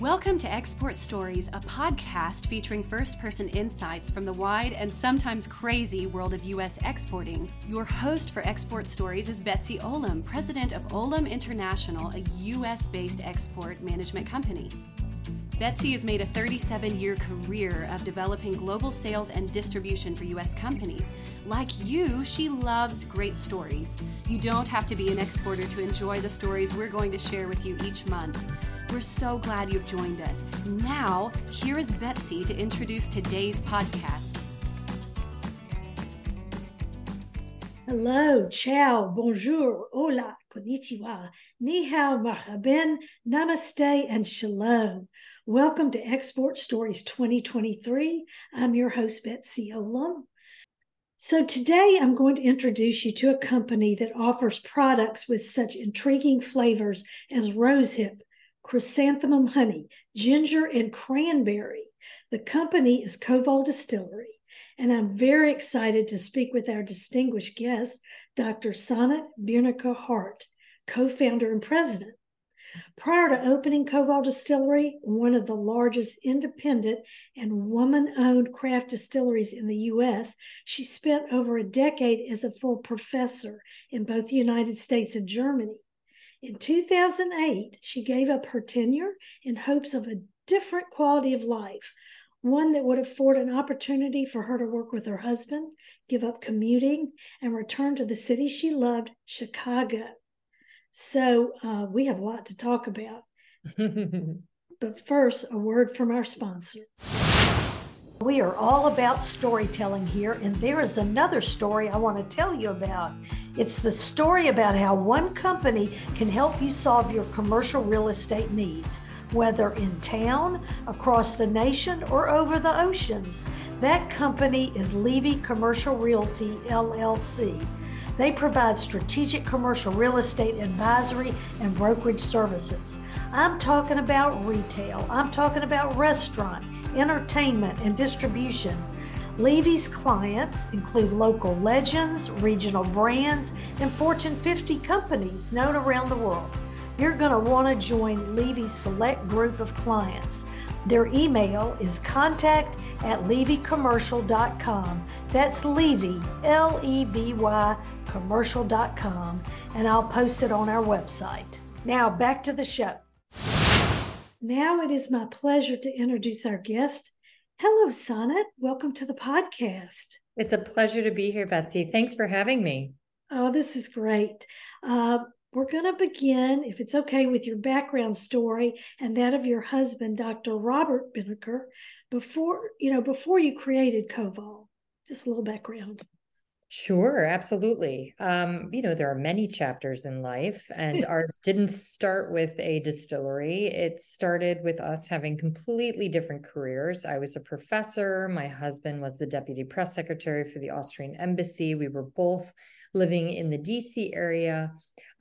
Welcome to Export Stories, a podcast featuring first person insights from the wide and sometimes crazy world of U.S. exporting. Your host for Export Stories is Betsy Olam, president of Olam International, a U.S. based export management company. Betsy has made a 37 year career of developing global sales and distribution for U.S. companies. Like you, she loves great stories. You don't have to be an exporter to enjoy the stories we're going to share with you each month. We're so glad you've joined us. Now, here is Betsy to introduce today's podcast. Hello, ciao, bonjour, hola, konnichiwa, ni hao, marhaban, namaste, and shalom. Welcome to Export Stories 2023. I'm your host, Betsy Olam. So, today I'm going to introduce you to a company that offers products with such intriguing flavors as rosehip, chrysanthemum honey, ginger, and cranberry. The company is Koval Distillery, and I'm very excited to speak with our distinguished guest, Dr. Sonat Birnecker Hart, co founder and president. Prior to opening Koval Distillery, one of the largest independent and woman owned craft distilleries in the U.S., she spent over a decade as a full professor in both the United States and Germany. In 2008, she gave up her tenure in hopes of a different quality of life, one that would afford an opportunity for her to work with her husband, give up commuting, and return to the city she loved, Chicago. So uh, we have a lot to talk about. but first, a word from our sponsor. We are all about storytelling here, and there is another story I want to tell you about. It's the story about how one company can help you solve your commercial real estate needs, whether in town, across the nation, or over the oceans. That company is Levy Commercial Realty LLC. They provide strategic commercial real estate advisory and brokerage services. I'm talking about retail, I'm talking about restaurant, entertainment, and distribution. Levy's clients include local legends, regional brands, and Fortune 50 companies known around the world. You're going to want to join Levy's select group of clients. Their email is contact at levycommercial.com. That's Levy, L E V Y, commercial.com, and I'll post it on our website. Now, back to the show. Now it is my pleasure to introduce our guest, Hello, Sonat. Welcome to the podcast. It's a pleasure to be here, Betsy. Thanks for having me. Oh, this is great. Uh, we're going to begin, if it's okay, with your background story and that of your husband, Dr. Robert Birnecker, before you know before you created Koval. Just a little background. Sure, absolutely. Um, you know, there are many chapters in life, and ours didn't start with a distillery. It started with us having completely different careers. I was a professor, my husband was the deputy press secretary for the Austrian embassy. We were both living in the DC area.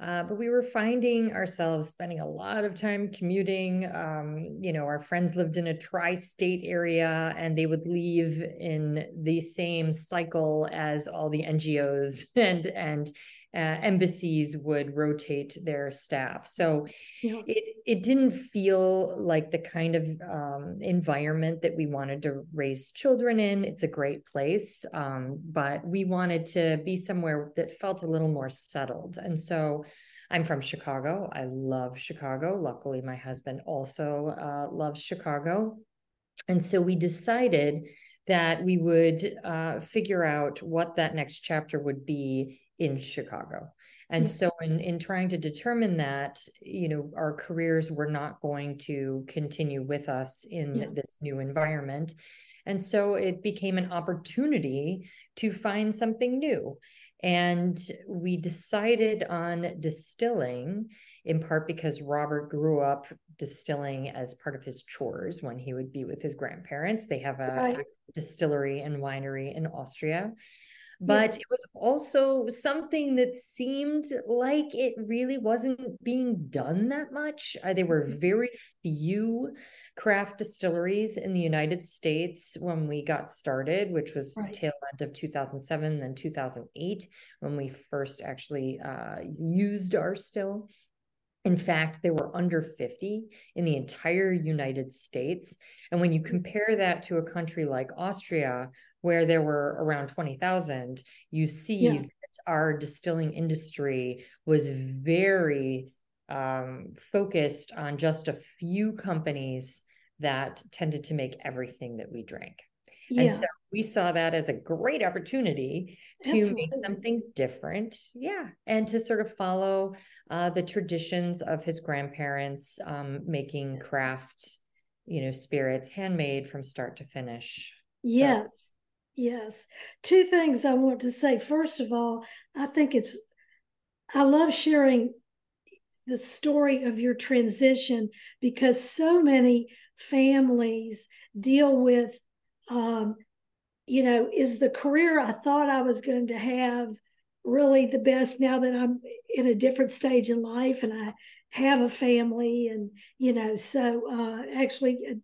Uh, but we were finding ourselves spending a lot of time commuting. Um, you know, our friends lived in a tri state area and they would leave in the same cycle as all the NGOs and, and uh, embassies would rotate their staff. So yeah. it, it didn't feel like the kind of um, environment that we wanted to raise children in. It's a great place, um, but we wanted to be somewhere that felt a little more settled. And so I'm from Chicago. I love Chicago. Luckily, my husband also uh, loves Chicago. And so we decided that we would uh, figure out what that next chapter would be in Chicago. And yeah. so in in trying to determine that, you know, our careers were not going to continue with us in yeah. this new environment. And so it became an opportunity to find something new. And we decided on distilling in part because Robert grew up distilling as part of his chores when he would be with his grandparents. They have a right. distillery and winery in Austria but yeah. it was also something that seemed like it really wasn't being done that much. Uh, there were mm-hmm. very few craft distilleries in the United States when we got started, which was right. tail end of 2007, then 2008 when we first actually uh, used our still In fact, there were under 50 in the entire United States. And when you compare that to a country like Austria, where there were around 20,000, you see yeah. that our distilling industry was very um, focused on just a few companies that tended to make everything that we drank. Yeah. And so we saw that as a great opportunity to Absolutely. make something different. Yeah. And to sort of follow uh, the traditions of his grandparents um, making craft, you know, spirits handmade from start to finish. Yes. So. Yes. Two things I want to say. First of all, I think it's, I love sharing the story of your transition because so many families deal with um, you know is the career i thought i was going to have really the best now that i'm in a different stage in life and i have a family and you know so uh, actually uh,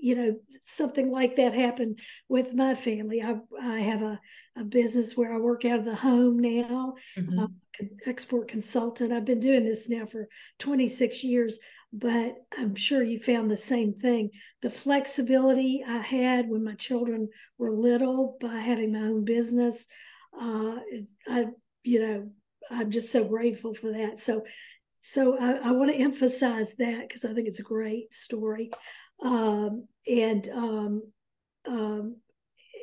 you know something like that happened with my family i, I have a, a business where i work out of the home now mm-hmm. uh, export consultant i've been doing this now for 26 years but I'm sure you found the same thing. The flexibility I had when my children were little by having my own business, uh, I, you know, I'm just so grateful for that. So, so I, I want to emphasize that because I think it's a great story, um, and um, um,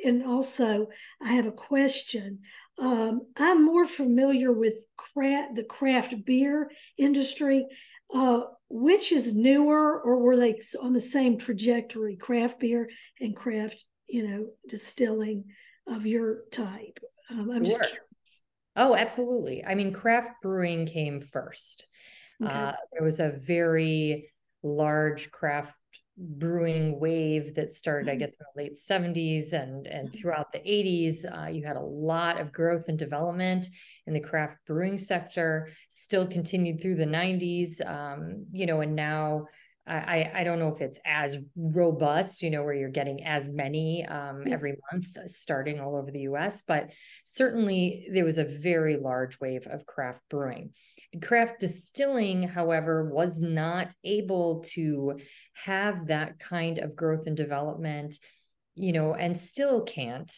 and also I have a question. Um, I'm more familiar with craft, the craft beer industry. Uh, which is newer or were they on the same trajectory craft beer and craft you know distilling of your type um, i'm sure. just curious oh absolutely i mean craft brewing came first okay. uh, there was a very large craft brewing wave that started. I guess, in the late 70s and, and mm-hmm. throughout the 80s. Uh, you had a lot of growth and development in the craft brewing sector, still continued through the 90s, um, you know, and now. I, I don't know if it's as robust, you know, where you're getting as many um, every month starting all over the US, but certainly there was a very large wave of craft brewing. Craft distilling, however, was not able to have that kind of growth and development, you know, and still can't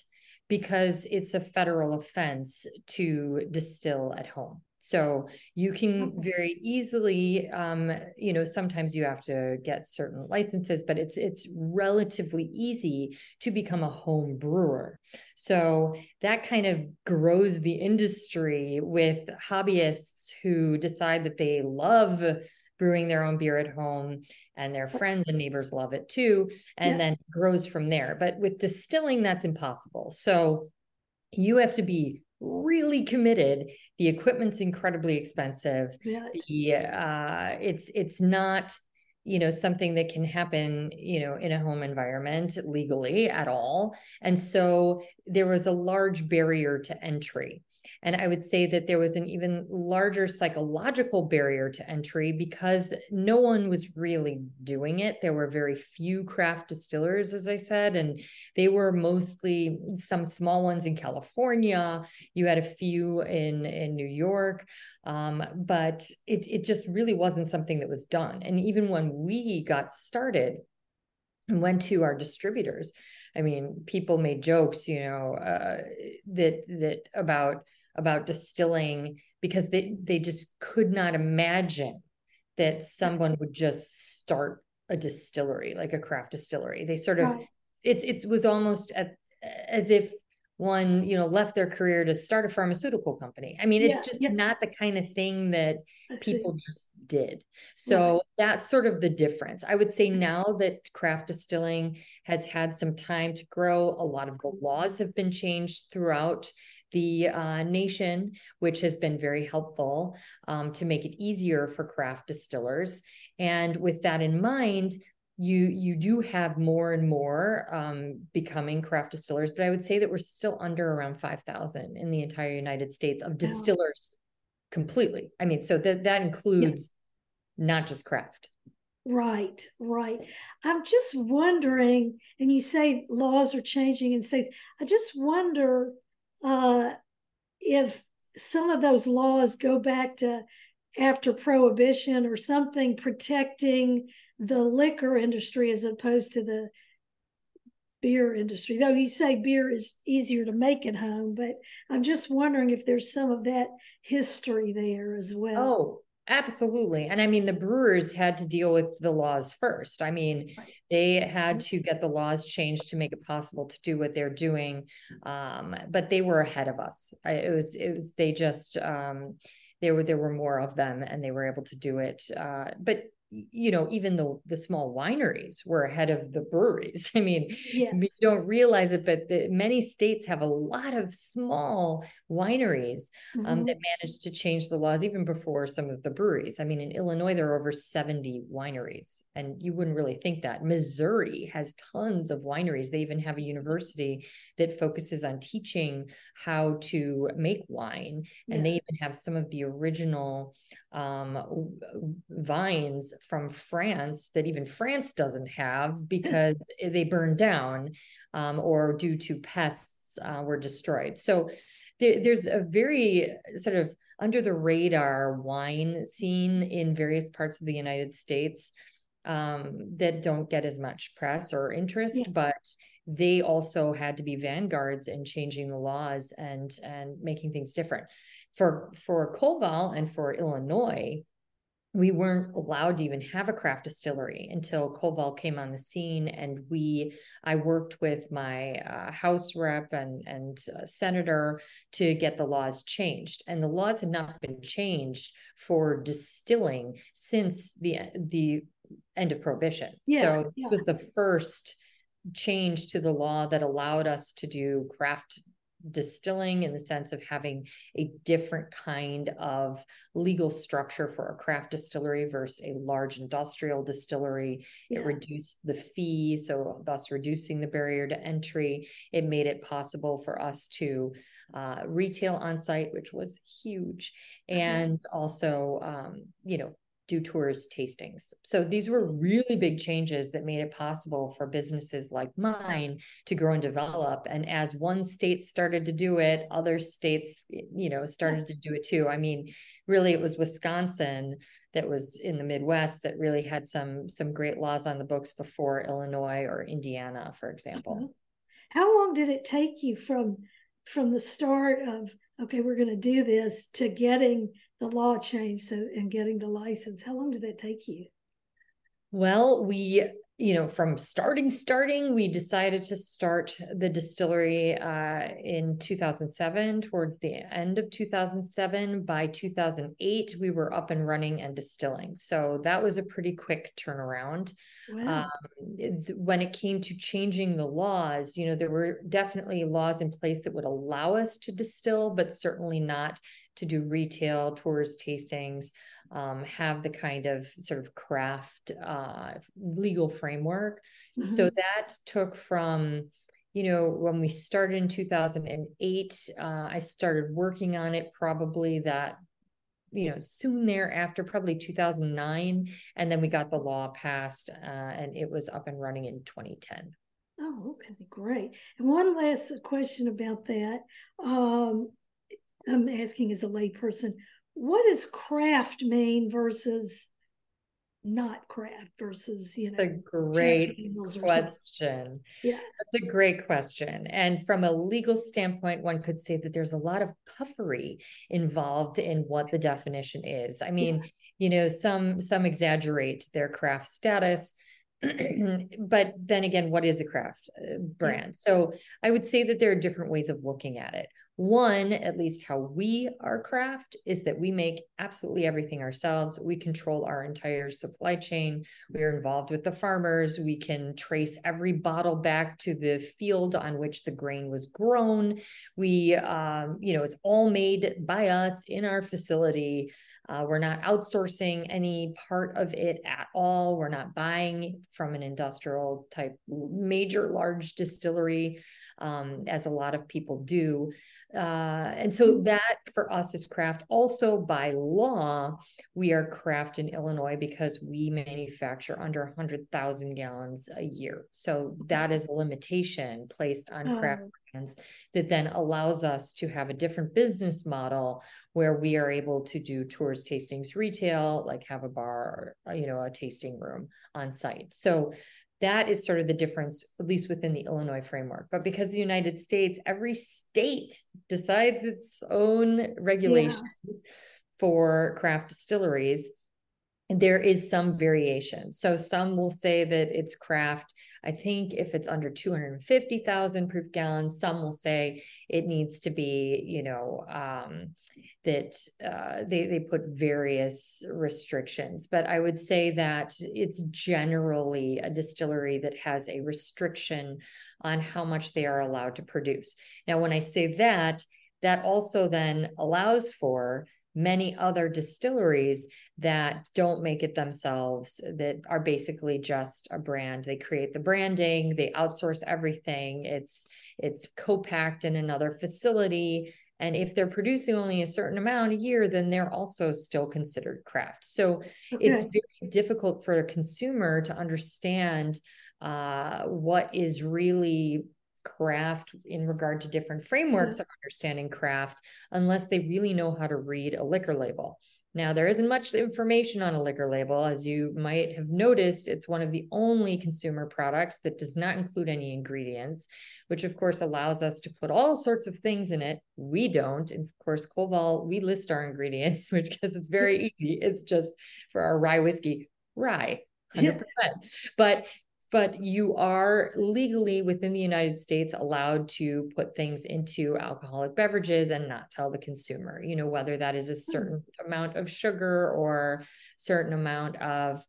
because it's a federal offense to distill at home. So you can very easily, um, you know, sometimes you have to get certain licenses, but it's it's relatively easy to become a home brewer. So that kind of grows the industry with hobbyists who decide that they love brewing their own beer at home and their friends and neighbors love it too and yeah. then grows from there but with distilling that's impossible so you have to be really committed. The equipment's incredibly expensive. Yeah. the uh it's it's not you know something that can happen you know in a home environment legally at all. And so there was a large barrier to entry and I would say that there was an even larger psychological barrier to entry because no one was really doing it. There were very few craft distillers, as I said, and they were mostly some small ones in California. You had a few in, in New York, um, but it, it just really wasn't something that was done. And even when we got started, and went to our distributors. I mean, people made jokes, you know, uh, that that about about distilling because they they just could not imagine that someone would just start a distillery like a craft distillery. They sort of it's it was almost at, as if one you know left their career to start a pharmaceutical company. I mean it's yeah, just yeah. not the kind of thing that people just did. So yes. that's sort of the difference. I would say mm-hmm. now that craft distilling has had some time to grow a lot of the laws have been changed throughout the uh, nation, which has been very helpful um, to make it easier for craft distillers. And with that in mind, you you do have more and more um, becoming craft distillers, but I would say that we're still under around five thousand in the entire United States of distillers completely. I mean, so that that includes yeah. not just craft. Right, right. I'm just wondering, and you say laws are changing in states. I just wonder uh, if some of those laws go back to after prohibition or something protecting the liquor industry as opposed to the beer industry though you say beer is easier to make at home but i'm just wondering if there's some of that history there as well. Oh absolutely. And i mean the brewers had to deal with the laws first. I mean they had mm-hmm. to get the laws changed to make it possible to do what they're doing um, but they were ahead of us. It was it was they just um, there were there were more of them and they were able to do it uh, but you know even the the small wineries were ahead of the breweries i mean yes. we don't realize it but the, many states have a lot of small wineries um, mm-hmm. that managed to change the laws even before some of the breweries i mean in illinois there are over 70 wineries and you wouldn't really think that missouri has tons of wineries they even have a university that focuses on teaching how to make wine and yeah. they even have some of the original um, vines from France that even France doesn't have because they burned down um, or due to pests uh, were destroyed. So there, there's a very sort of under the radar wine scene in various parts of the United States um, that don't get as much press or interest, yeah. but they also had to be vanguards in changing the laws and and making things different. For for Koval and for Illinois, we weren't allowed to even have a craft distillery until Koval came on the scene, and we I worked with my uh, House rep and and uh, senator to get the laws changed, and the laws had not been changed for distilling since the the end of prohibition. Yes, so this yeah. was the first change to the law that allowed us to do craft distilling in the sense of having a different kind of legal structure for a craft distillery versus a large industrial distillery. Yeah. It reduced the fee, so thus reducing the barrier to entry. It made it possible for us to uh, retail on site, which was huge, mm-hmm. and also, um, you know, do tours tastings. So these were really big changes that made it possible for businesses like mine to grow and develop. And as one state started to do it, other states, you know, started to do it too. I mean, really it was Wisconsin that was in the Midwest that really had some some great laws on the books before Illinois or Indiana, for example. Mm-hmm. How long did it take you from from the start of okay, we're going to do this to getting the law changed so and getting the license how long did that take you? Well we you know from starting starting we decided to start the distillery uh, in 2007 towards the end of 2007 by 2008 we were up and running and distilling. So that was a pretty quick turnaround. Wow. um, when it came to changing the laws you know there were definitely laws in place that would allow us to distill but certainly not to do retail tours tastings um, have the kind of sort of craft uh, legal framework. Mm-hmm. So that took from, you know, when we started in 2008, uh, I started working on it probably that you know soon thereafter probably 2009 and then we got the law passed uh, and it was up and running in 2010 oh okay great and one last question about that um, i'm asking as a layperson what does craft mean versus not craft versus you know a great question. Yeah. That's a great question. And from a legal standpoint one could say that there's a lot of puffery involved in what the definition is. I mean yeah. you know some some exaggerate their craft status but then again what is a craft uh, brand? So i would say that there are different ways of looking at it one, at least how we are craft, is that we make absolutely everything ourselves. We control our entire supply chain. We are involved with the farmers. We can trace every bottle back to the field on which the grain was grown. We, um, you know, it's all made by us in our facility. Uh, we're not outsourcing any part of it at all. We're not buying from an industrial type major large distillery, um, as a lot of people do. Uh, and so that for us is craft. Also, by law, we are craft in Illinois because we manufacture under 100,000 gallons a year. So that is a limitation placed on craft brands that then allows us to have a different business model where we are able to do tours, tastings, retail, like have a bar, or, you know, a tasting room on site. So that is sort of the difference, at least within the Illinois framework. But because the United States, every state decides its own regulations yeah. for craft distilleries, there is some variation. So some will say that it's craft. I think if it's under 250,000 proof gallons, some will say it needs to be, you know, um, that uh, they they put various restrictions. But I would say that it's generally a distillery that has a restriction on how much they are allowed to produce. Now, when I say that, that also then allows for many other distilleries that don't make it themselves that are basically just a brand. They create the branding they outsource everything. It's it's co-packed in another facility. And if they're producing only a certain amount a year then they're also still considered craft. So okay. it's very difficult for a consumer to understand uh, what is really craft in regard to different frameworks mm-hmm. of understanding craft unless they really know how to read a liquor label. Now, there isn't much information on a liquor label. As you might have noticed, it's one of the only consumer products that does not include any ingredients, which of course allows us to put all sorts of things in it. We don't. And of course, Koval, we list our ingredients, which because it's very easy. It's just for our rye whiskey, rye. 100%. But but you are legally within the United States allowed to put things into alcoholic beverages and not tell the consumer, you know, whether that is a certain amount of sugar or certain amount of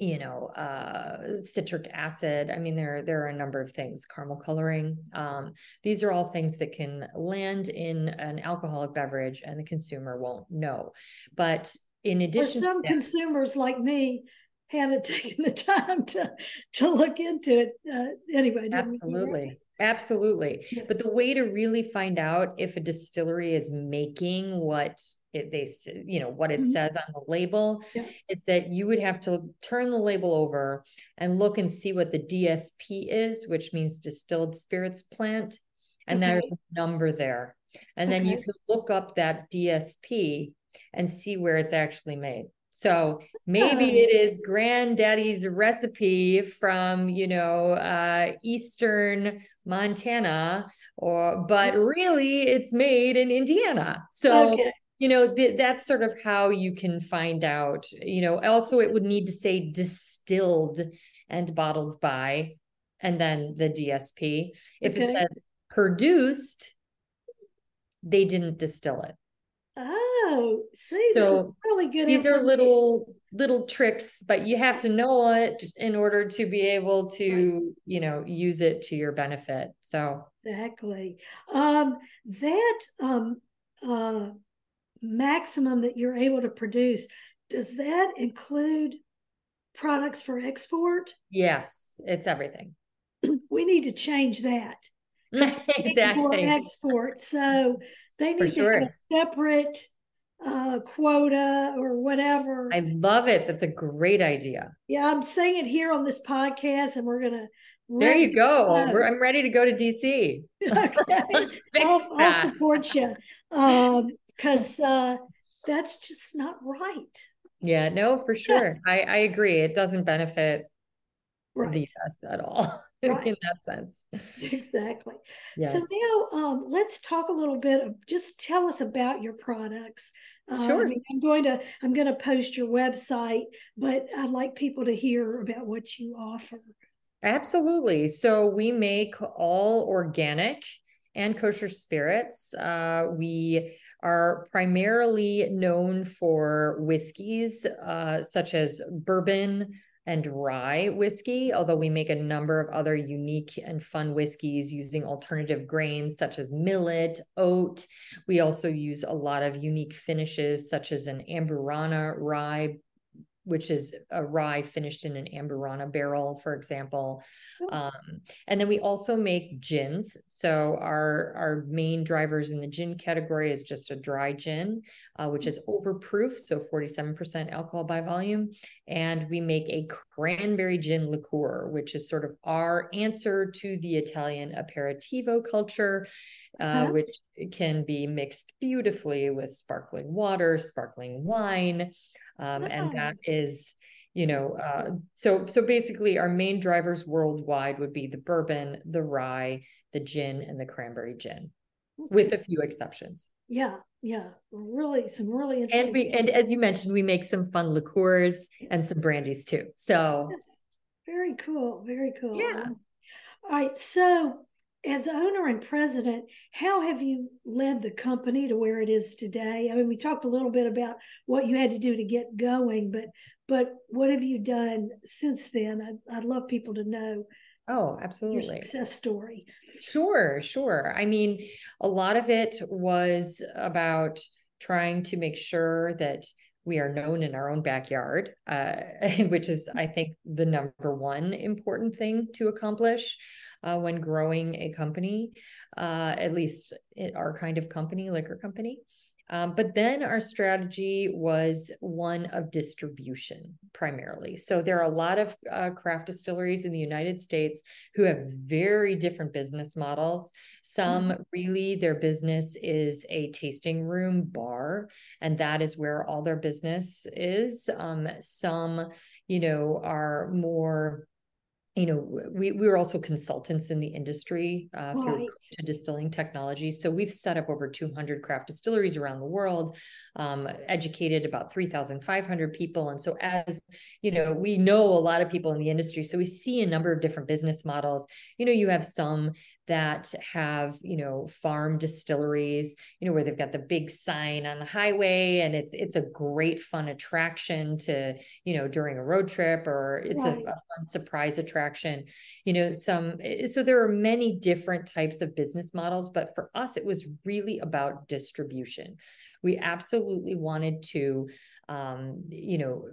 you know uh citric acid. I mean there there are a number of things caramel coloring um these are all things that can land in an alcoholic beverage and the consumer won't know. But in addition For some that, consumers like me haven't taken the time to to look into it uh, anyway absolutely absolutely yeah. but the way to really find out if a distillery is making what it, they you know what it mm-hmm. says on the label yeah. is that you would have to turn the label over and look and see what the DSP is which means distilled spirits plant and okay. there's a number there and okay. then you can look up that DSP and see where it's actually made so maybe it is granddaddy's recipe from, you know, uh, Eastern Montana, or but really it's made in Indiana. So okay. you know, th- that's sort of how you can find out. You know, also it would need to say distilled and bottled by, and then the DSP. If okay. it says produced, they didn't distill it. Oh, see, so really good. These are little little tricks, but you have to know it in order to be able to, right. you know, use it to your benefit. So exactly. Um, that um, uh, maximum that you're able to produce does that include products for export? Yes, it's everything. we need to change that. exactly. export. So they need sure. to have a separate uh, quota or whatever. I love it. That's a great idea. Yeah, I'm saying it here on this podcast, and we're gonna. There you go. I'm ready to go to DC. okay, I'll, I'll, support you because um, uh, that's just not right. Yeah, no, for sure. I, I agree. It doesn't benefit right. the US at all right. in that sense. Exactly. Yes. So now um, let's talk a little bit of just tell us about your products. Uh, sure. I mean, I'm going to I'm going to post your website, but I'd like people to hear about what you offer. Absolutely. So we make all organic and kosher spirits. Uh, we are primarily known for whiskeys uh, such as bourbon, and rye whiskey, although we make a number of other unique and fun whiskeys using alternative grains such as millet, oat. We also use a lot of unique finishes such as an Amburana rye which is a rye finished in an amburana barrel, for example. Um, and then we also make gins. So our our main drivers in the gin category is just a dry gin, uh, which is overproof, so 47% alcohol by volume. And we make a cranberry gin liqueur, which is sort of our answer to the Italian aperitivo culture, uh, uh-huh. which can be mixed beautifully with sparkling water, sparkling wine. Um, And that is, you know, uh, so so basically our main drivers worldwide would be the bourbon, the rye, the gin, and the cranberry gin, with a few exceptions. Yeah, yeah, really, some really interesting. And we and as you mentioned, we make some fun liqueurs and some brandies too. So yes. very cool, very cool. Yeah. All right, so as owner and president, how have you led the company to where it is today? I mean, we talked a little bit about what you had to do to get going, but but what have you done since then? I'd, I'd love people to know. Oh, absolutely. Your success story. Sure, sure. I mean, a lot of it was about trying to make sure that we are known in our own backyard, uh, which is, I think, the number one important thing to accomplish uh, when growing a company, uh, at least our kind of company, liquor company. Um, but then our strategy was one of distribution primarily. So there are a lot of uh, craft distilleries in the United States who have very different business models. Some really, their business is a tasting room bar, and that is where all their business is. Um, some, you know, are more you know we we were also consultants in the industry uh, right. through distilling technology so we've set up over 200 craft distilleries around the world um, educated about 3500 people and so as you know we know a lot of people in the industry so we see a number of different business models you know you have some that have you know farm distilleries you know where they've got the big sign on the highway and it's it's a great fun attraction to you know during a road trip or it's right. a, a, fun surprise attraction you know some eh, so there are many different types of business models but for us it was really about distribution. We absolutely wanted to um, you know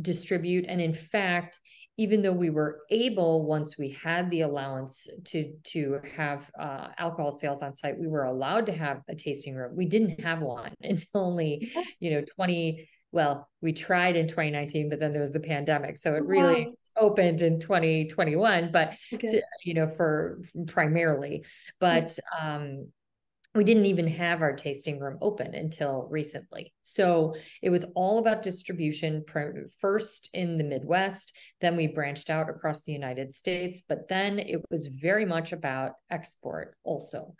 distribute and in fact even though we were able once we had the allowance to to have uh, alcohol sales on site we were allowed to have a tasting room. We didn't have one until only you know 20 well we tried in 2019 but then there was the pandemic so it really wow. opened in 2021 but okay. to, you know for primarily but um we didn't even have our tasting room open until recently. So it was all about distribution first in the Midwest, then we branched out across the United States, but then it was very much about export also.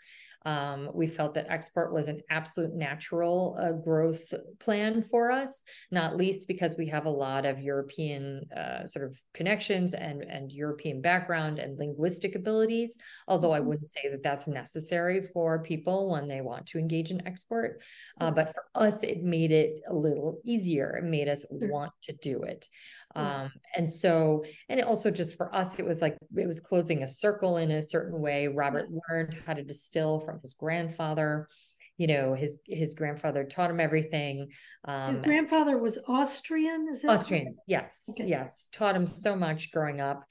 Um, we felt that export was an absolute natural uh, growth plan for us, not least because we have a lot of European uh, sort of connections and, and European background and linguistic abilities. Although I mm-hmm. wouldn't say that that's necessary for people when they want to engage in export. Uh, but for us, it made it a little easier. It made us want to do it. Um, and so, and it also just for us, it was like it was closing a circle in a certain way. Robert learned how to distill from his grandfather. You know, his his grandfather taught him everything. Um, his grandfather was Austrian. Is it Austrian? Yes, okay. yes. Taught him so much growing up,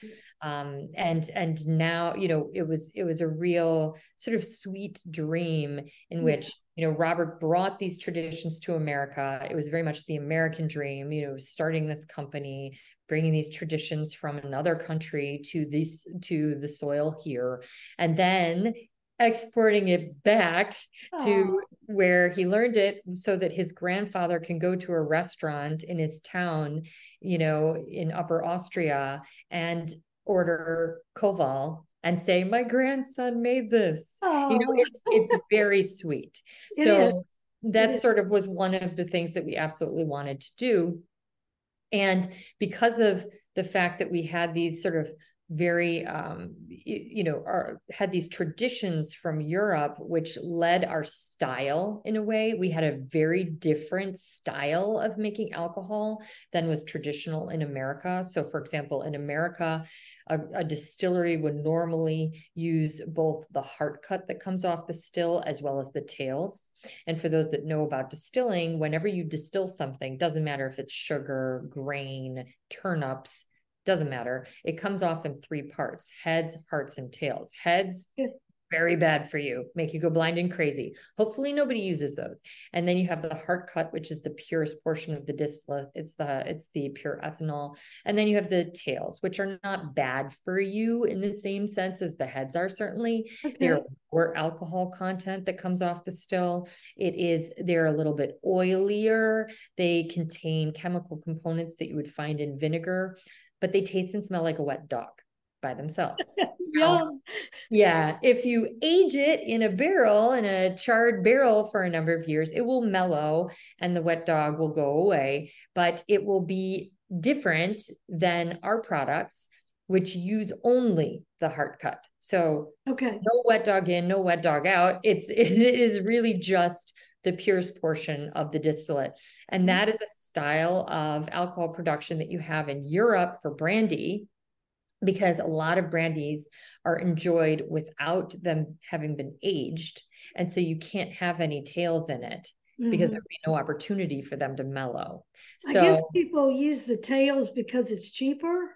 um, and and now you know it was it was a real sort of sweet dream in which you know, Robert brought these traditions to America. It was very much the American dream, you know, starting this company, bringing these traditions from another country to this to the soil here, and then exporting it back Aww. to where he learned it so that his grandfather can go to a restaurant in his town, you know, in Upper Austria and order Koval and say, My grandson made this. Oh. You know, it's it's very sweet. It so is. that sort of was one of the things that we absolutely wanted to do. And because of the fact that we had these sort of very um, you, you, know are, had these traditions from europe which led our style in a way. We had a very different style of making alcohol than was traditional in america. So for example in america a, a distillery would normally use both the heart cut that comes off the still as well as the tails. And for those that know about distilling whenever you distill something doesn't matter if it's sugar grain turnips doesn't matter. It comes off in three parts heads, hearts, and tails. Heads, very bad for you, make you go blind and crazy. Hopefully, nobody uses those. And then you have the heart cut, which is the purest portion of the distillate. It's the it's the pure ethanol. And then you have the tails, which are not bad for you in the same sense as the heads are. Certainly, okay. they're more alcohol content that comes off the still. It is they're a little bit oilier. They contain chemical components that you would find in vinegar but they taste and smell like a wet dog by themselves. Yum. yeah. If you age it in a barrel, in a charred barrel for a number of years, it will mellow and the wet dog will go away, but it will be different than our products, which use only the heart cut. So, okay. No wet dog in, no wet dog out. It's, it is really just the purest portion of the distillate. And mm-hmm. that is a style of alcohol production that you have in Europe for brandy, because a lot of brandies are enjoyed without them having been aged. And so you can't have any tails in it. Mm-hmm. Because there'd be no opportunity for them to mellow. So, I guess people use the tails because it's cheaper.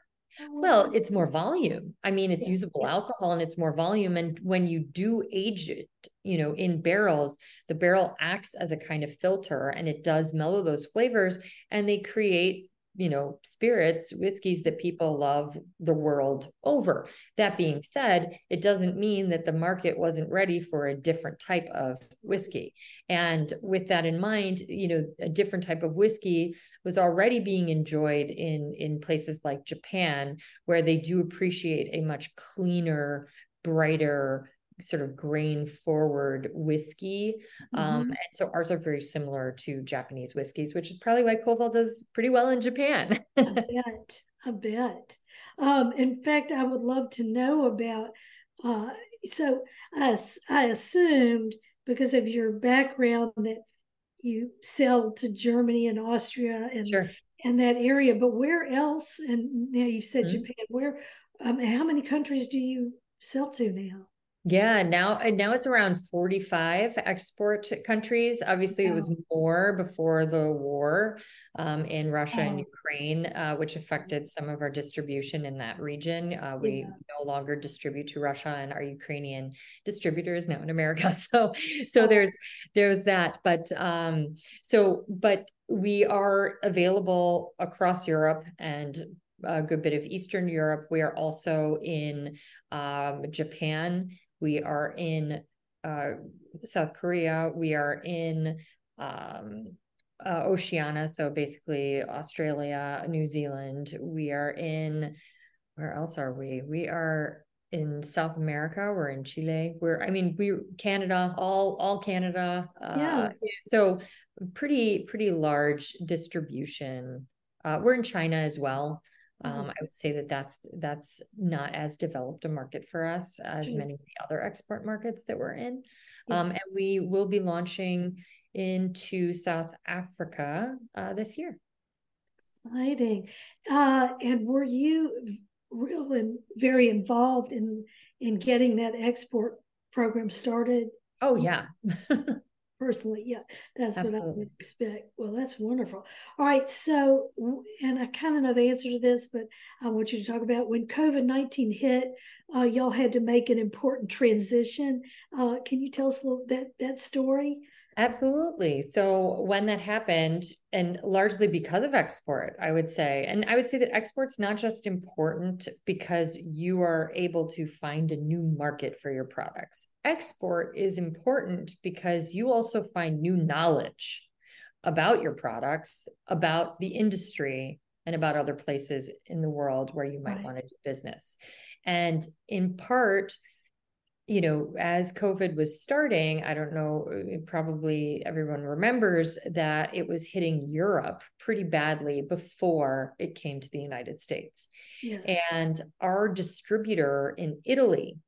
Well, um, it's more volume. I mean, it's yeah. usable alcohol and it's more volume. And when you do age it, you know, in barrels, the barrel acts as a kind of filter and it does mellow those flavors and they create you know, spirits, whiskeys that people love the world over. That being said, it doesn't mean that the market wasn't ready for a different type of whiskey. And with that in mind, you know, a different type of whiskey was already being enjoyed in in places like Japan, where they do appreciate a much cleaner, brighter sort of grain forward whiskey. Um, mm-hmm. Um, and so ours are very similar to Japanese whiskeys, which is probably why Koval does pretty well in Japan. I bet. I bet. Um, in fact, I would love to know about. Uh, so I, I assumed because of your background that you sell to Germany and Austria and sure. and that area, but where else? And now you said mm-hmm. Japan. Where? Um, how many countries do you sell to now? Yeah, now now it's around 45 export countries. Obviously, it was more before the war um, in Russia and Ukraine, uh, which affected some of our distribution in that region. Uh, we yeah. no longer distribute to Russia, and our Ukrainian distributor is now in America. So, so oh. there's there's that. But um, so but we are available across Europe and a good bit of Eastern Europe. We are also in um, Japan we are in uh, South Korea. We are in um, uh, Oceania, so basically Australia, New Zealand. We are in where else are we? We are in South America. We're in Chile. We're I mean we Canada, all all Canada. Uh, yeah. So pretty pretty large distribution. Uh, we're in China as well. Um, mm-hmm. I would say that that's that's not as developed a market for us as many of the other export markets that we're in, um, and we will be launching into South Africa uh, this year. Exciting! Uh, and were you real and very involved in in getting that export program started? Oh yeah. personally. Yeah, that's Absolutely. what I would expect. Well, that's wonderful. All right. So, and I kind of know the answer to this, but I want you to talk about when COVID 19 hit, uh, y'all had to make an important transition. Uh, can you tell us a little that, that story? Absolutely. So when that happened, and largely because of export, I would say, and I would say that export's not just important because you are able to find a new market for your products. Export is important because you also find new knowledge about your products, about the industry, and about other places in the world where you might right. want to do business. And in part, you know, as COVID was starting, I don't know, uh, probably everyone remembers that it was hitting Europe pretty badly before it came to the United States. Yeah. And our distributor in Italy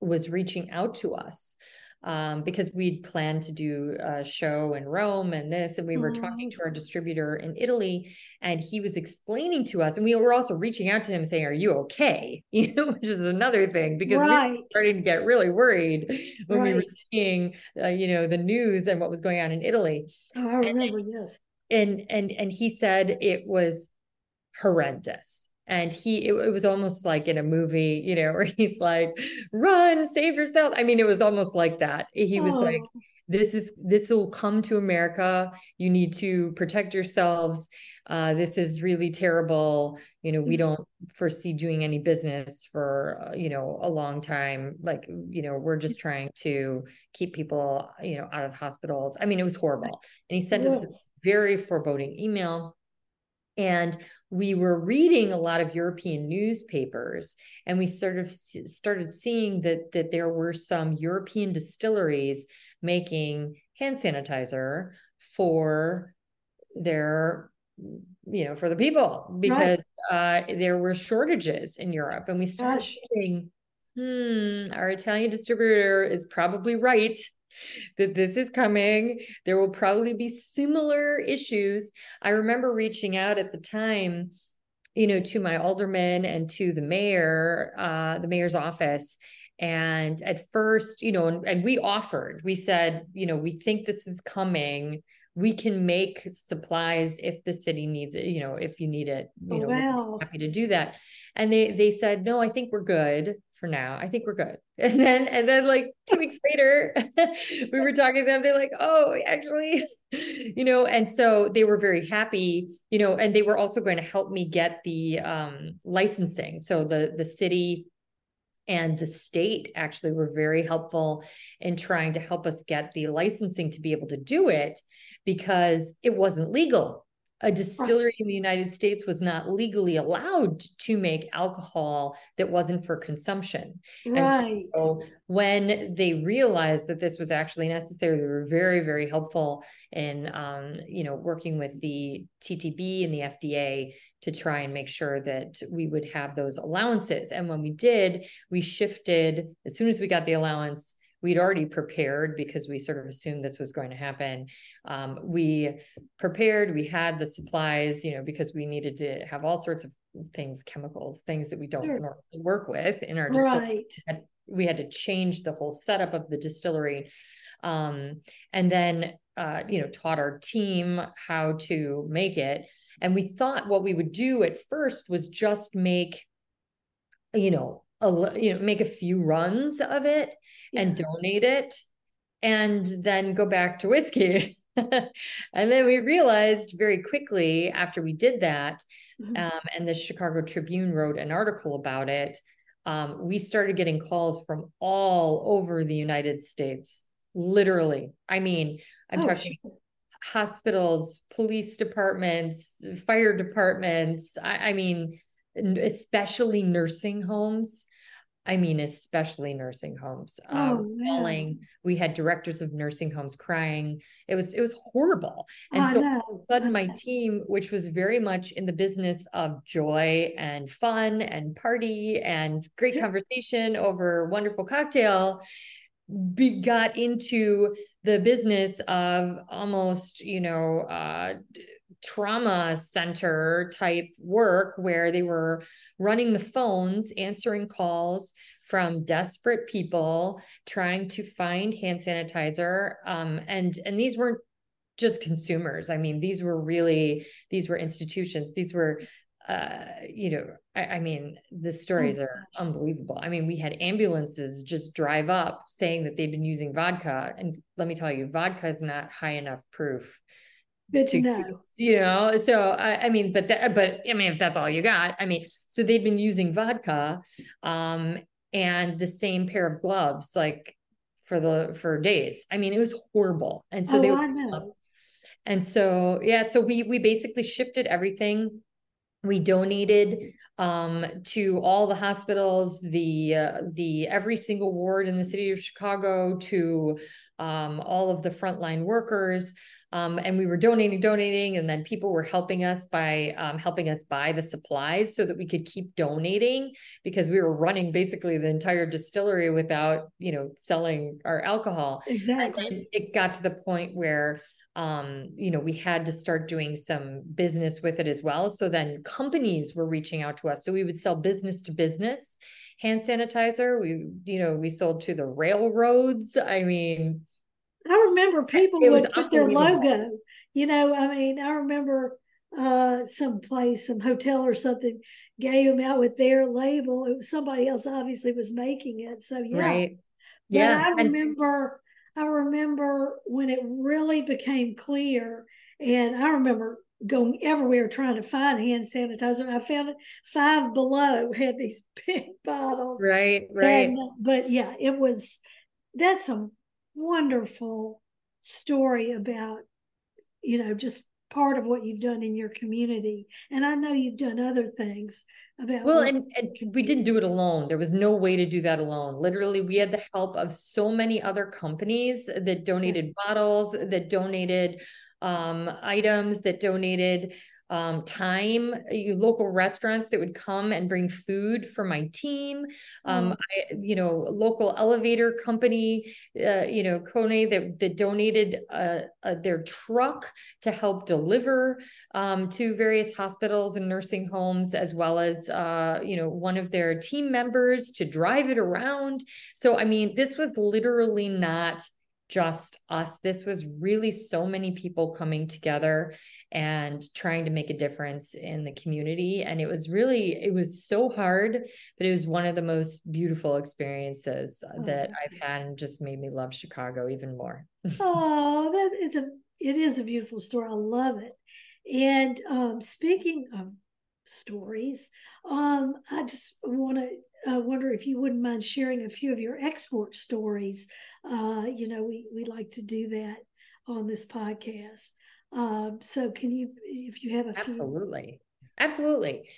was reaching out to us um, because we'd planned to do a show in Rome and this, and we were talking to our distributor in Italy, and he was explaining to us, and we were also reaching out to him saying, "Are you okay?" You know, which is another thing because right. we starting to get really worried when right. we were seeing, uh, you know, the news and what was going on in Italy. Oh, I remember, and, yes. And and and he said it was horrendous and he it, it, was almost like in a movie you know where he's like run save yourself. I mean it was almost like that. He was oh. like this is this will come to america. You need to protect yourselves. Uh, this is really terrible. You know we mm-hmm. don't foresee doing any business for uh, you know a long time. Like you know we're just trying to keep people you know out of hospitals. I mean it was horrible. And he sent us this very foreboding email and we were reading a lot of European newspapers, and we sort of started seeing that that there were some European distilleries making hand sanitizer for their you know for the people because right. uh, there were shortages in Europe, and we started Gosh. thinking, hmm, our Italian distributor is probably right that this is coming. There will probably be similar issues. I remember reaching out at the time, you know, to my alderman and to the mayor, uh, the mayor's office. And at first, you know, and, and we offered, we said, you know, we think this is coming we can make supplies if the city needs it you know if you need it you oh, know wow. happy to do that. And they they said no i think we're good for now. I think we're good. And then and then like two weeks later we were talking to them. They're like oh actually you know and so they were very happy you know and they were also going to help me get the um licensing. So the the city and the state actually were very helpful in trying to help us get the licensing to be able to do it because it wasn't legal a distillery in the United States was not legally allowed to make alcohol that wasn't for consumption. Right. And so when they realized that this was actually necessary, they were very, very helpful in, um, you know, working with the TTB and the FDA to try and make sure that we would have those allowances. And when we did, we shifted as soon as we got the allowance we'd already prepared because we sort of assumed this was going to happen. Um, we prepared, we had the supplies, you know, because we needed to have all sorts of things, chemicals, things that we don't sure. normally work with in our right. We had to change the whole setup of the distillery. Um, and then uh, you know, taught our team how to make it. And we thought what we would do at first was just make, you know, a, you know make a few runs of it yeah. and donate it and then go back to whiskey and then we realized very quickly after we did that mm-hmm. um, and the chicago tribune wrote an article about it um, we started getting calls from all over the united states literally i mean i'm oh, talking hospitals police departments fire departments I, I mean especially nursing homes I mean, especially nursing homes. Oh, um, falling. We had directors of nursing homes crying. It was it was horrible. And oh, so no. all of a sudden, my team, which was very much in the business of joy and fun and party and great conversation over wonderful cocktail, be, got into the business of almost, you know, uh, trauma center type work where they were running the phones, answering calls from desperate people trying to find hand sanitizer. Um, and and these weren't just consumers. I mean, these were really these were institutions. These were uh, you know, I, I, mean, the stories are unbelievable. I mean, we had ambulances just drive up saying that they've been using vodka. And let me tell you, vodka is not high enough proof Good to, to know. You know, so I, I mean, but that, but I mean, if that's all you got, I mean, so they've been using vodka, um, and the same pair of gloves, like for the for days. I mean, it was horrible, and so oh, they were. And so yeah, so we we basically shifted everything. We donated um, to all the hospitals, the uh, the every single ward in the city of Chicago, to um, all of the frontline workers. Um, and we were donating, donating, and then people were helping us by um, helping us buy the supplies so that we could keep donating because we were running basically the entire distillery without, you know, selling our alcohol. Exactly. it got to the point where um, you know, we had to start doing some business with it as well. So then companies were reaching out to us. So we would sell business to business hand sanitizer. We, you know, we sold to the railroads. I mean, I remember people would put their logo. You know, I mean, I remember uh some place, some hotel or something gave them out with their label. It was somebody else obviously was making it. So yeah. Right. Yeah. But I remember I remember when it really became clear, and I remember going everywhere trying to find hand sanitizer. I found it five below had these big bottles. Right, right. And, uh, but yeah, it was that's a wonderful story about, you know, just part of what you've done in your community. And I know you've done other things about well and, and we didn't do it alone. There was no way to do that alone. Literally we had the help of so many other companies that donated bottles that donated um, items that donated um, time, you local restaurants that would come and bring food for my team. Um, mm. I, you know, local elevator company, uh, you know, Kone that that donated uh, uh, their truck to help deliver um, to various hospitals and nursing homes, as well as uh, you know one of their team members to drive it around. So I mean, this was literally not just us. This was really so many people coming together and trying to make a difference in the community. And it was really, it was so hard, but it was one of the most beautiful experiences oh, that I've had and just made me love Chicago even more. oh, that is a it is a beautiful story. I love it. And um, speaking of stories, um, I just want to uh, wonder if you wouldn't mind sharing a few of your export stories. Uh, you know, we we like to do that on this podcast. Um, so, can you, if you have a few? absolutely, absolutely.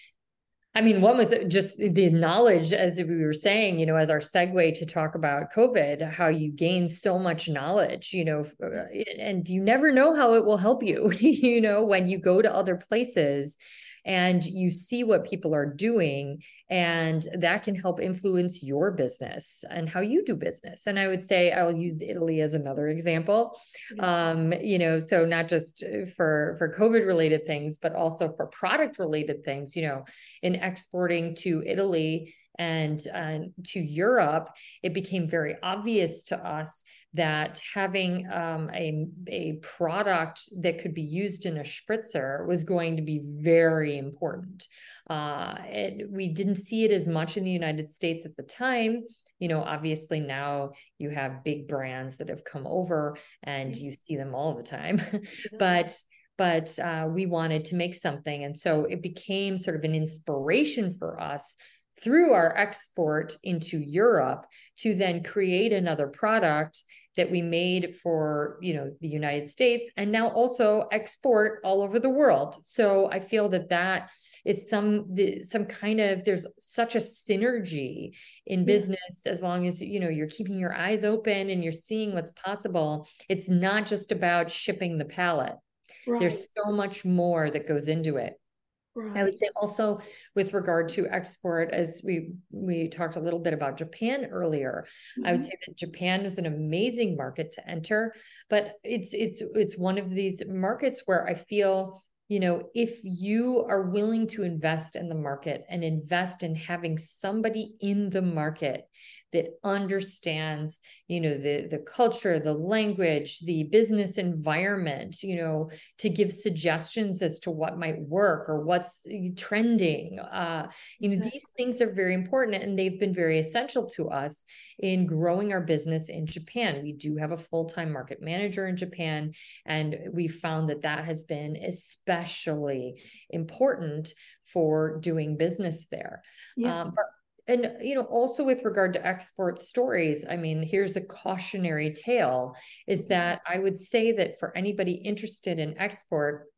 I mean, one was just the knowledge, as we were saying, you know, as our segue to talk about COVID, how you gain so much knowledge, you know, uh, and you never know how it will help you, you know, when you go to other places and you see what people are doing and that can help influence your business and how you do business. And i would say i'll use italy as another example. Um, you know so not just uh, for for covid related things but also for product related things you know in exporting to italy and uh, to Europe, it became very obvious to us that having um, a, a product that could be used in a spritzer was going to be very important. Uh, it, we didn't see it as much in the United States at the time. You know obviously now you have big brands that have come over and you see them all the time. But but uh, we wanted to make something. And so it became sort of an inspiration for us through our export into Europe to then create another product that we made for you know the United States and now also export all over the world. So I feel that that is some the, some kind of there's such a synergy in business as long as you know you're keeping your eyes open and you're seeing what's possible. It's not just about shipping the pallet. Right. There's so much more that goes into it. Right. I would say also with regard to export, as we we talked a little bit about Japan earlier, mm-hmm. I would mm-hmm. say that Japan is an amazing market to enter, but it's it's it's one of these markets where I feel you know, if you are willing to invest in the market and invest in having somebody in the market that understands, you know, the the culture, the language, the business environment, you know, to give suggestions as to what might work or what's trending. Uh, you know, exactly. these things are very important and they've been very essential to us in growing our business in Japan. We do have a full-time market manager in Japan and we found that that has been especially especially important for doing business there. Yeah. Um, and you know also with regard to export stories i mean here's a cautionary tale is that i would say that for anybody interested in export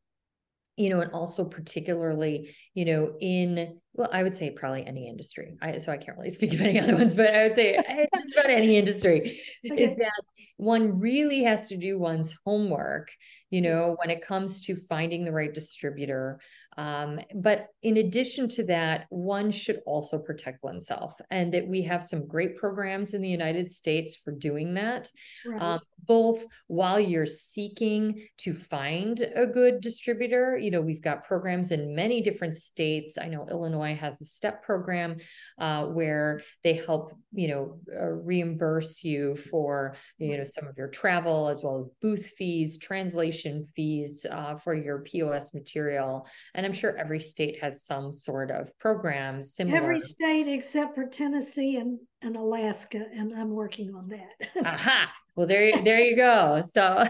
you know and also particularly you know in well, I would say probably any industry. I, so I can't really speak of any other ones, but I would say about any industry okay. is that one really has to do one's homework, you know, when it comes to finding the right distributor. Um, but in addition to that, one should also protect oneself, and that we have some great programs in the United States for doing that, right. um, both while you're seeking to find a good distributor. You know, we've got programs in many different states. I know Illinois has a STEP program uh, where they help, you know, uh, reimburse you for, you know, some of your travel as well as booth fees, translation fees uh, for your POS material. And I'm sure every state has some sort of program similar. Every state except for Tennessee and, and Alaska, and I'm working on that. Aha! Well, there, there you go. So,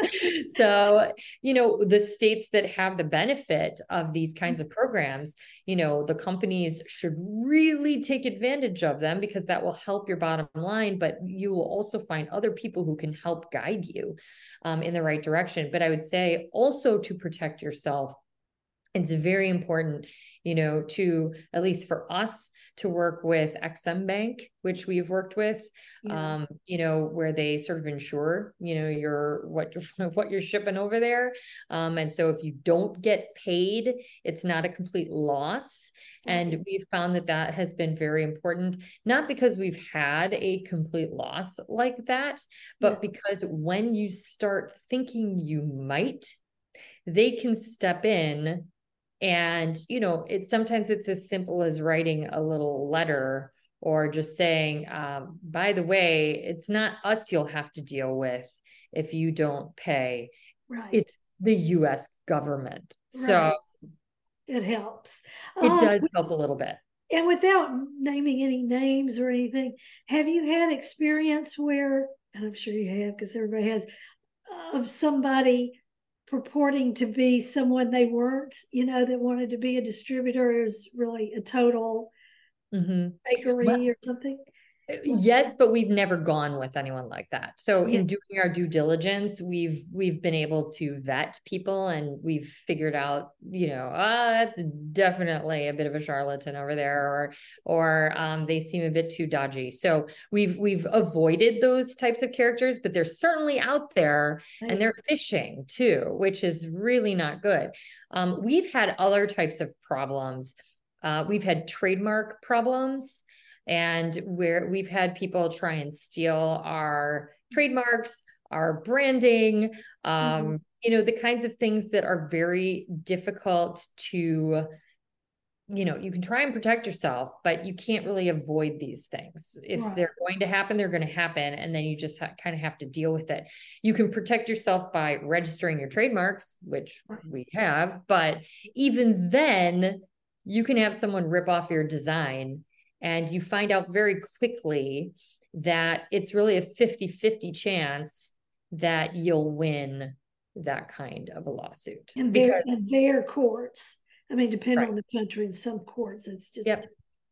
so you know, the states that have the benefit of these kinds of programs, you know, the companies should really take advantage of them because that will help your bottom line. But you will also find other people who can help guide you um, in the right direction. But I would say also to protect yourself it's very important, you know, to at least for us to work with Ex-Im Bank, which we've worked with, yeah. um, you know, where they sort of insure, you know, your what what you're shipping over there. Um, and so if you don't get paid, it's not a complete loss. And we've found that that has been very important, not because we've had a complete loss like that, but yeah. because when you start thinking you might, they can step in and you know it's sometimes it's as simple as writing a little letter or just saying um, by the way it's not us you'll have to deal with if you don't pay. Right. It's the us government. Right. so it helps. It um, does help a little bit. and without naming any names or anything have you had experience where and i'm sure you have because everybody has of somebody purporting to be someone they weren't, you know, that wanted to be a distributor is really a total mm-hmm. bakery well, or something. Yes, but we've never gone with anyone like that. So yeah. in doing our due diligence, we've we've been able to vet people and we've figured out, you know, ah, that's definitely a bit of a charlatan over there, or or um, they seem a bit too dodgy. So we've we've avoided those types of characters, but they're certainly out there right. and they're fishing too, which is really not good. Um, we've had other types of problems. Uh, we've had trademark problems and where we've had people try and steal our trademarks our branding um, mm-hmm. you know the kinds of things that are very difficult to you know you can try and protect yourself but you can't really avoid these things if right. they're going to happen they're going to happen and then you just ha- kind of have to deal with it you can protect yourself by registering your trademarks which we have but even then you can have someone rip off your design and you find out very quickly that it's really a 50 50 chance that you'll win that kind of a lawsuit. And their, and their courts. I mean, depending right. on the country, in some courts, it's just yep.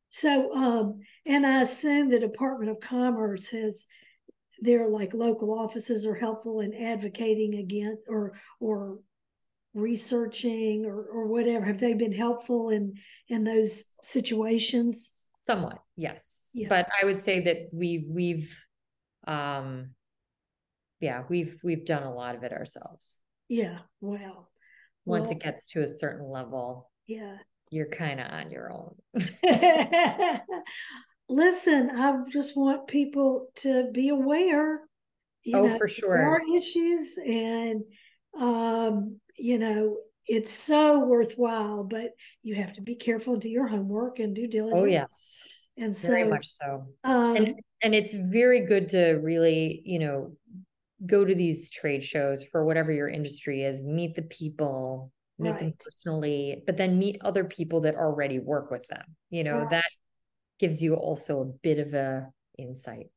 so. Um, and I assume the Department of Commerce has their like local offices are helpful in advocating against or or researching or or whatever. Have they been helpful in in those situations? Somewhat, yes. Yeah. But I would say that we've we've um yeah, we've we've done a lot of it ourselves. Yeah. Wow. Once well, it gets to a certain level, yeah, you're kind of on your own. Listen, I just want people to be aware. oh, know, for sure. Are issues, and um, you know, it's so worthwhile, but you have to be careful and do your homework and do diligence. Oh yes. And so very much so. Um, and, and it's very good to really, you know, go to these trade shows for whatever your industry is, meet the people, meet right. them personally, but then meet other people that already work with them. You know, right. that gives you also a bit of a insight.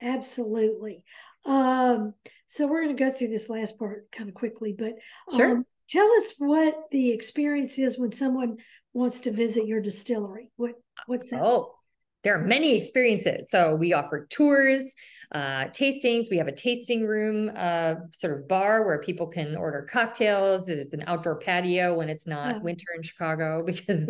Absolutely. Um, so we're going to go through this last part kind of quickly, but sure. Tell us what the experience is when someone wants to visit your distillery. What what's that? Oh, there are many experiences. So we offer tours. uh, tastings. We have a tasting room, uh, sort of bar where people can order cocktails. There's an outdoor patio when it's not yeah. winter in Chicago because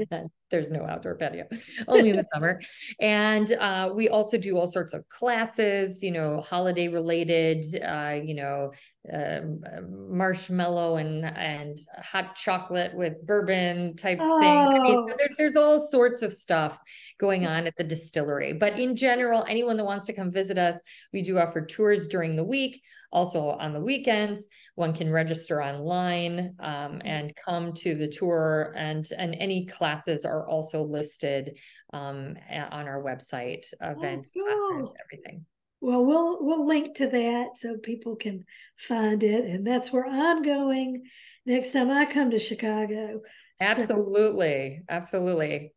there's no outdoor patio, only in the summer. And uh, we also do all sorts of classes, you know, holiday related, uh, you know, um, marshmallow and and hot chocolate with bourbon type oh. thing. I mean, oh. there's there's all sorts of stuff going on at the distillery. But in general, anyone that wants to come visit us, we do offer tours during the week. Also on the weekends, one can register online um, and come to the tour, and and any classes are also listed um, on our website, oh, events, oh, classes, everything. Well, we'll we'll link to that so people can find it, and that's where I'm going next time I come to Chicago. Absolutely, so, absolutely.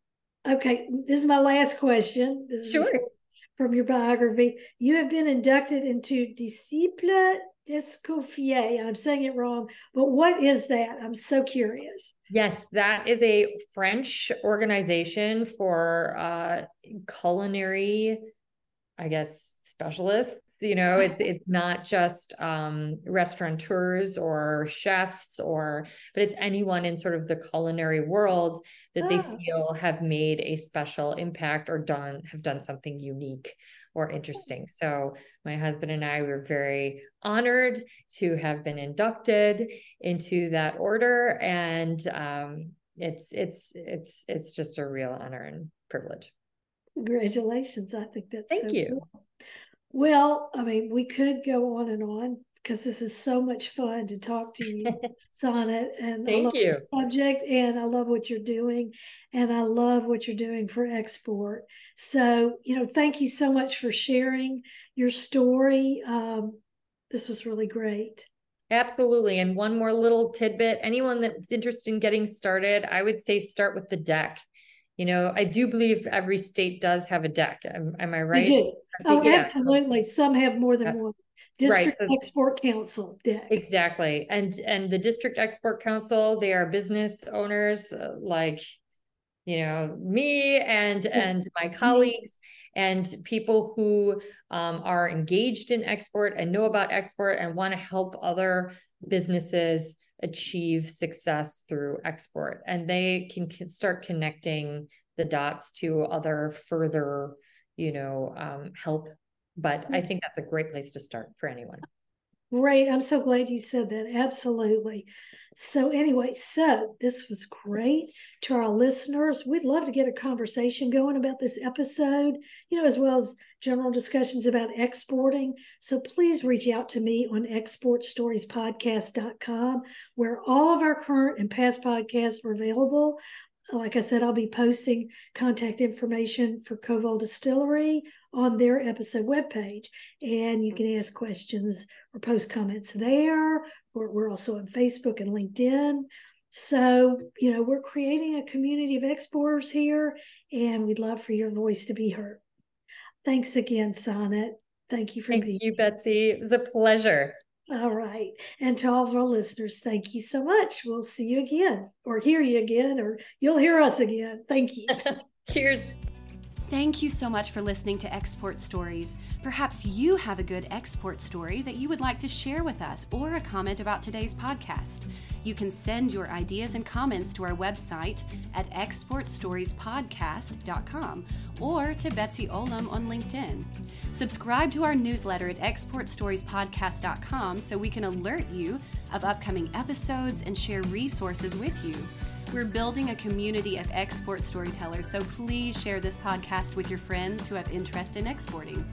Okay, this is my last question. This sure. From your biography, you have been inducted into Disciple d'Escoffier. I'm saying it wrong, but what is that? I'm so curious. Yes, that is a French organization for uh, culinary, I guess, specialists you know it's it's not just um, restaurateurs or chefs or but it's anyone in sort of the culinary world that oh. they feel have made a special impact or done have done something unique or interesting so my husband and i were very honored to have been inducted into that order and um, it's it's it's it's just a real honor and privilege congratulations i think that's thank so you cool. Well, I mean, we could go on and on because this is so much fun to talk to you, Sonat. And Thank I love you. the subject and I love what you're doing. And I love what you're doing for export. So, you know, thank you so much for sharing your story. Um, this was really great. Absolutely. And one more little tidbit anyone that's interested in getting started, I would say start with the DEC you know, I do believe every state does have a DEC. Am, am I right? They do. Oh, yeah. absolutely. Some have more than uh, one. District right. Export Council DEC. Exactly. And and the District Export Council, they are business owners uh, like you know me and and my colleagues and people who um, are engaged in export and know about export and want to help other businesses achieve success through export. And they can start connecting the dots to other further you know um, help. But i think that's a great place to start for anyone Great. I'm so glad you said that. Absolutely. So, anyway, so this was great to our listeners. We'd love to get a conversation going about this episode, you know, as well as general discussions about exporting. So, please reach out to me on exportstoriespodcast.com, where all of our current and past podcasts are available. Like I said, I'll be posting contact information for Koval Distillery on their episode webpage. And you can ask questions or post comments there. Or we're also on Facebook and LinkedIn. So, you know, we're creating a community of exporters here, and we'd love for your voice to be heard. Thanks again, Sonat. Thank you for thank being you, Betsy. It was a pleasure. All right. And to all of our listeners, thank you so much. We'll see you again, or hear you again, or you'll hear us again. Thank you. Cheers. Thank you so much for listening to Export Stories. Perhaps you have a good export story that you would like to share with us or a comment about today's podcast. You can send your ideas and comments to our website at exportstoriespodcast.com or to Betsy Olam on LinkedIn. Subscribe to our newsletter at exportstoriespodcast.com so we can alert you of upcoming episodes and share resources with you. We're building a community of export storytellers, so please share this podcast with your friends who have interest in exporting.